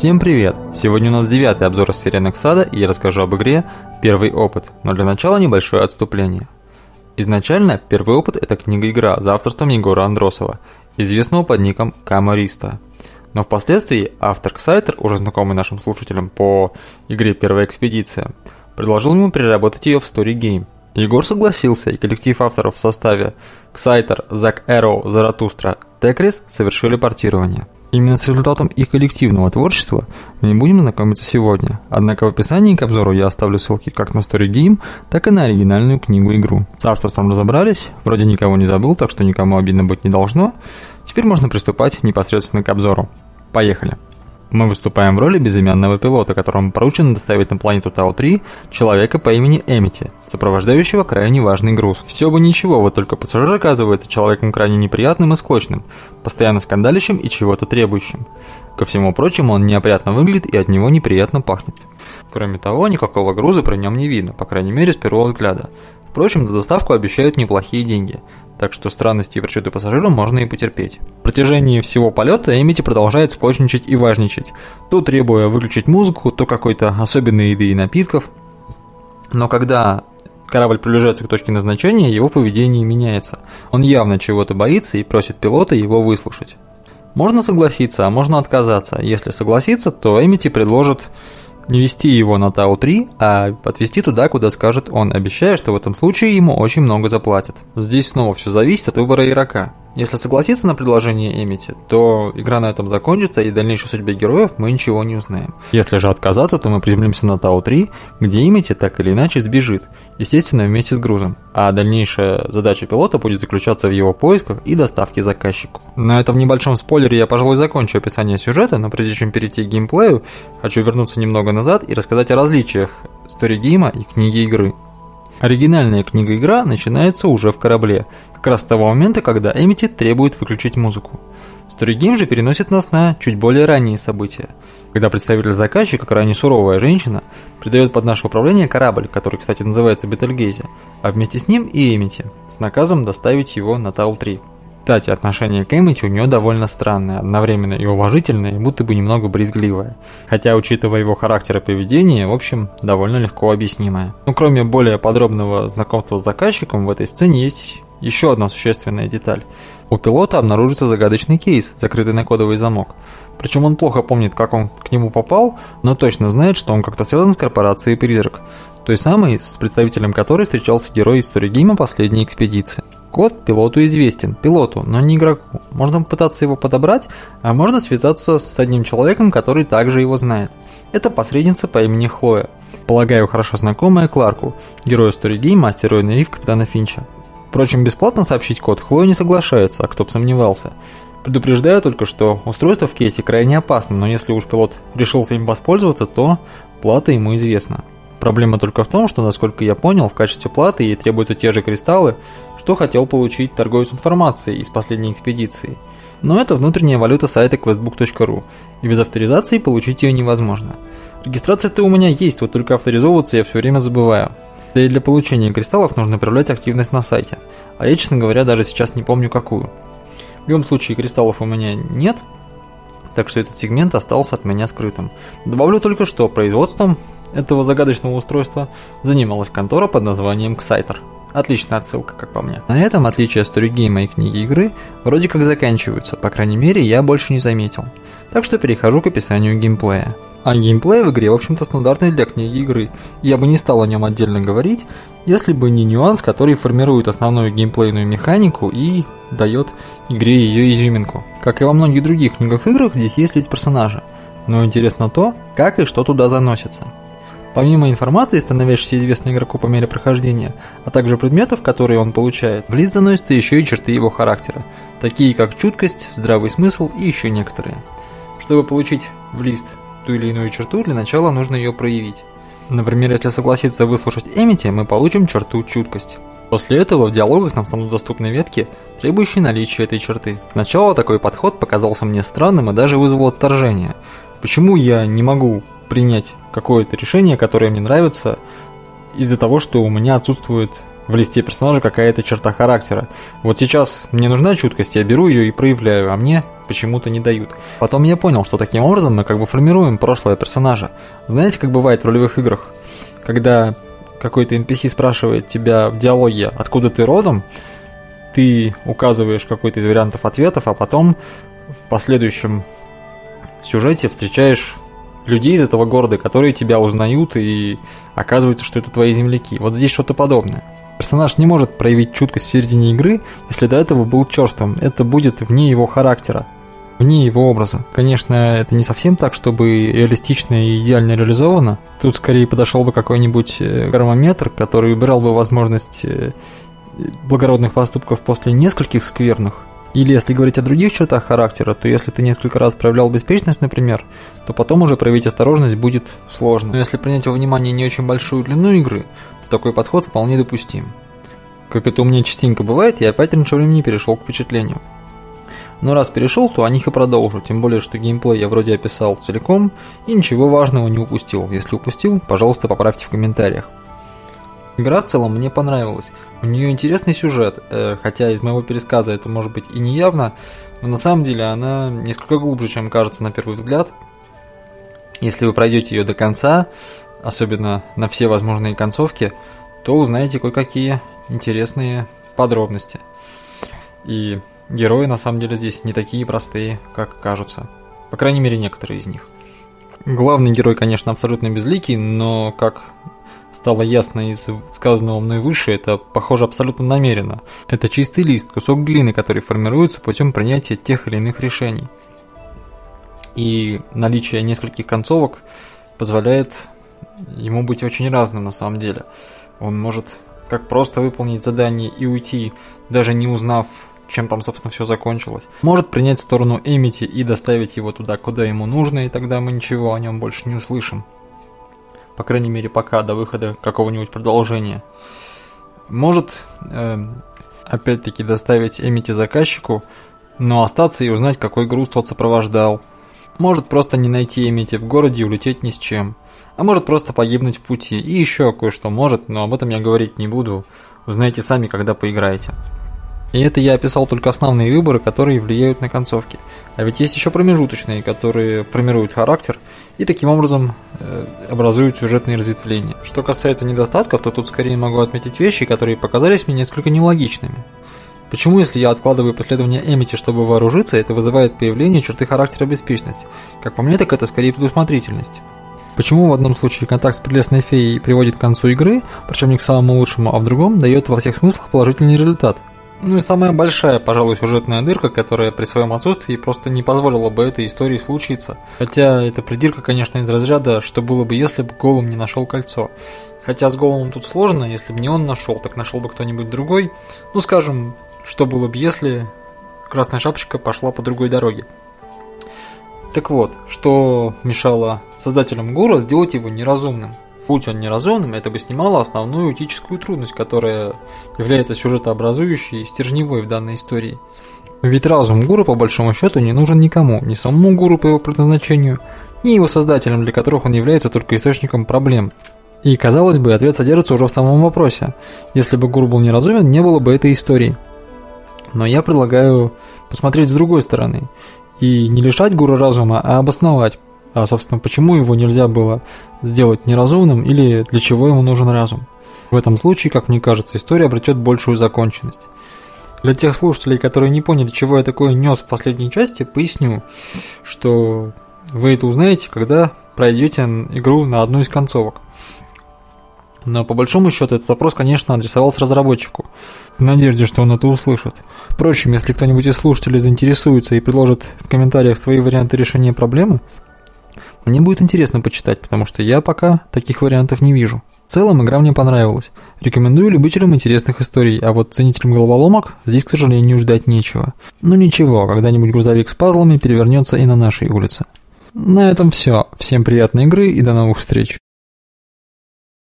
Всем привет! Сегодня у нас девятый обзор Сиренок Сада, и я расскажу об игре «Первый опыт», но для начала небольшое отступление. Изначально «Первый опыт» — это книга-игра за авторством Егора Андросова, известного под ником Камариста. Но впоследствии автор Ксайтер, уже знакомый нашим слушателям по игре «Первая экспедиция», предложил ему переработать ее в Story Game. Егор согласился, и коллектив авторов в составе Ксайтер, Зак Эроу, Заратустра, Текрис совершили портирование. Именно с результатом их коллективного творчества мы будем знакомиться сегодня. Однако в описании к обзору я оставлю ссылки как на Story Game, так и на оригинальную книгу-игру. С авторством разобрались, вроде никого не забыл, так что никому обидно быть не должно. Теперь можно приступать непосредственно к обзору. Поехали! Мы выступаем в роли безымянного пилота, которому поручено доставить на планету Тау-3 человека по имени Эмити, сопровождающего крайне важный груз. Все бы ничего, вот только пассажир оказывается человеком крайне неприятным и склочным, постоянно скандалищем и чего-то требующим. Ко всему прочему, он неопрятно выглядит и от него неприятно пахнет. Кроме того, никакого груза при нем не видно, по крайней мере с первого взгляда. Впрочем, за доставку обещают неплохие деньги так что странности и причуды пассажирам можно и потерпеть. В протяжении всего полета Эмити продолжает склочничать и важничать, то требуя выключить музыку, то какой-то особенной еды и напитков. Но когда корабль приближается к точке назначения, его поведение меняется. Он явно чего-то боится и просит пилота его выслушать. Можно согласиться, а можно отказаться. Если согласиться, то Эмити предложит не вести его на Тау-3, а отвезти туда, куда скажет он, обещая, что в этом случае ему очень много заплатят. Здесь снова все зависит от выбора игрока. Если согласиться на предложение Эмити, то игра на этом закончится, и дальнейшей судьбе героев мы ничего не узнаем. Если же отказаться, то мы приземлимся на Тау-3, где Эмити так или иначе сбежит, естественно, вместе с грузом. А дальнейшая задача пилота будет заключаться в его поисках и доставке заказчику. На этом небольшом спойлере я, пожалуй, закончу описание сюжета, но прежде чем перейти к геймплею, хочу вернуться немного назад и рассказать о различиях сторигейма и книги игры. Оригинальная книга-игра начинается уже в корабле, как раз с того момента, когда Эмити требует выключить музыку. Story же переносит нас на чуть более ранние события, когда представитель заказчика, крайне суровая женщина, придает под наше управление корабль, который, кстати, называется Бетельгейзе, а вместе с ним и Эмити, с наказом доставить его на Тау-3. Кстати, отношение к Эмити у нее довольно странное, одновременно и уважительное, и будто бы немного брезгливое. Хотя, учитывая его характер и поведение, в общем, довольно легко объяснимое. Ну, кроме более подробного знакомства с заказчиком, в этой сцене есть еще одна существенная деталь. У пилота обнаружится загадочный кейс, закрытый на кодовый замок. Причем он плохо помнит, как он к нему попал, но точно знает, что он как-то связан с корпорацией «Призрак», той самой, с представителем которой встречался герой истории гейма «Последняя экспедиция». Код пилоту известен, пилоту, но не игроку. Можно попытаться его подобрать, а можно связаться с одним человеком, который также его знает. Это посредница по имени Хлоя. Полагаю, хорошо знакомая Кларку, герою истории гейм-мастеру и Риф Капитана Финча. Впрочем, бесплатно сообщить код Хлоя не соглашается, а кто бы сомневался. Предупреждаю только, что устройство в кейсе крайне опасно, но если уж пилот решился им воспользоваться, то плата ему известна. Проблема только в том, что, насколько я понял, в качестве платы ей требуются те же кристаллы, что хотел получить торговец информацией из последней экспедиции. Но это внутренняя валюта сайта questbook.ru, и без авторизации получить ее невозможно. Регистрация-то у меня есть, вот только авторизовываться я все время забываю. Да и для получения кристаллов нужно проявлять активность на сайте, а я, честно говоря, даже сейчас не помню какую. В любом случае, кристаллов у меня нет, так что этот сегмент остался от меня скрытым. Добавлю только что производством этого загадочного устройства занималась контора под названием Exciter. Отличная отсылка, как по мне. На этом отличия сторигейма и книги игры вроде как заканчиваются, по крайней мере я больше не заметил. Так что перехожу к описанию геймплея. А геймплей в игре, в общем-то, стандартный для книги игры. Я бы не стал о нем отдельно говорить, если бы не нюанс, который формирует основную геймплейную механику и дает игре ее изюминку. Как и во многих других книгах играх, здесь есть ведь персонажи. Но интересно то, как и что туда заносится. Помимо информации, становящейся известной игроку по мере прохождения, а также предметов, которые он получает, в лист заносятся еще и черты его характера, такие как чуткость, здравый смысл и еще некоторые. Чтобы получить в лист ту или иную черту, для начала нужно ее проявить. Например, если согласиться выслушать Эмити, мы получим черту чуткость. После этого в диалогах нам станут доступны ветки, требующие наличия этой черты. Сначала такой подход показался мне странным и даже вызвал отторжение. Почему я не могу принять какое-то решение, которое мне нравится, из-за того, что у меня отсутствует в листе персонажа какая-то черта характера. Вот сейчас мне нужна чуткость, я беру ее и проявляю, а мне почему-то не дают. Потом я понял, что таким образом мы как бы формируем прошлое персонажа. Знаете, как бывает в ролевых играх, когда какой-то NPC спрашивает тебя в диалоге, откуда ты родом, ты указываешь какой-то из вариантов ответов, а потом в последующем сюжете встречаешь людей из этого города, которые тебя узнают и оказывается, что это твои земляки. Вот здесь что-то подобное. Персонаж не может проявить чуткость в середине игры, если до этого был черствым. Это будет вне его характера, вне его образа. Конечно, это не совсем так, чтобы реалистично и идеально реализовано. Тут скорее подошел бы какой-нибудь э, граммометр, который убирал бы возможность э, благородных поступков после нескольких скверных. Или если говорить о других чертах характера, то если ты несколько раз проявлял беспечность, например, то потом уже проявить осторожность будет сложно. Но если принять во внимание не очень большую длину игры, то такой подход вполне допустим. Как это у меня частенько бывает, я опять раньше времени перешел к впечатлению. Но раз перешел, то о них и продолжу, тем более, что геймплей я вроде описал целиком и ничего важного не упустил. Если упустил, пожалуйста, поправьте в комментариях. Игра в целом мне понравилась. У нее интересный сюжет, э, хотя из моего пересказа это может быть и не явно, но на самом деле она несколько глубже, чем кажется на первый взгляд. Если вы пройдете ее до конца, особенно на все возможные концовки, то узнаете кое-какие интересные подробности. И герои на самом деле здесь не такие простые, как кажутся. По крайней мере, некоторые из них. Главный герой, конечно, абсолютно безликий, но как стало ясно из сказанного мной выше, это похоже абсолютно намеренно. Это чистый лист, кусок глины, который формируется путем принятия тех или иных решений. И наличие нескольких концовок позволяет ему быть очень разным на самом деле. Он может как просто выполнить задание и уйти, даже не узнав, чем там, собственно, все закончилось. Может принять сторону Эмити и доставить его туда, куда ему нужно, и тогда мы ничего о нем больше не услышим по крайней мере пока, до выхода какого-нибудь продолжения. Может, э, опять-таки, доставить Эмити заказчику, но остаться и узнать, какой груз тот сопровождал. Может просто не найти Эмити в городе и улететь ни с чем. А может просто погибнуть в пути. И еще кое-что может, но об этом я говорить не буду. Узнаете сами, когда поиграете. И это я описал только основные выборы, которые влияют на концовки. А ведь есть еще промежуточные, которые формируют характер и таким образом э, образуют сюжетные разветвления. Что касается недостатков, то тут скорее могу отметить вещи, которые показались мне несколько нелогичными. Почему, если я откладываю последование Эмити, чтобы вооружиться, это вызывает появление черты характера беспечности? Как по мне, так это скорее предусмотрительность. Почему в одном случае контакт с прелестной феей приводит к концу игры, причем не к самому лучшему, а в другом дает во всех смыслах положительный результат? Ну и самая большая, пожалуй, сюжетная дырка, которая при своем отсутствии просто не позволила бы этой истории случиться. Хотя эта придирка, конечно, из разряда, что было бы, если бы Голум не нашел кольцо. Хотя с Голумом тут сложно, если бы не он нашел, так нашел бы кто-нибудь другой. Ну, скажем, что было бы, если Красная Шапочка пошла по другой дороге. Так вот, что мешало создателям Гура сделать его неразумным? Будь он неразумным, это бы снимало основную этическую трудность, которая является сюжетообразующей и стержневой в данной истории. Ведь разум гуру, по большому счету, не нужен никому, ни самому гуру по его предназначению, ни его создателям, для которых он является только источником проблем. И, казалось бы, ответ содержится уже в самом вопросе. Если бы гуру был неразумен, не было бы этой истории. Но я предлагаю посмотреть с другой стороны. И не лишать гуру разума, а обосновать, а, собственно, почему его нельзя было сделать неразумным или для чего ему нужен разум. В этом случае, как мне кажется, история обретет большую законченность. Для тех слушателей, которые не поняли, чего я такое нес в последней части, поясню, что вы это узнаете, когда пройдете игру на одну из концовок. Но по большому счету этот вопрос, конечно, адресовался разработчику, в надежде, что он это услышит. Впрочем, если кто-нибудь из слушателей заинтересуется и предложит в комментариях свои варианты решения проблемы, мне будет интересно почитать, потому что я пока таких вариантов не вижу. В целом игра мне понравилась. Рекомендую любителям интересных историй, а вот ценителям головоломок здесь, к сожалению, ждать нечего. Ну ничего, когда-нибудь грузовик с пазлами перевернется и на нашей улице. На этом все. Всем приятной игры и до новых встреч.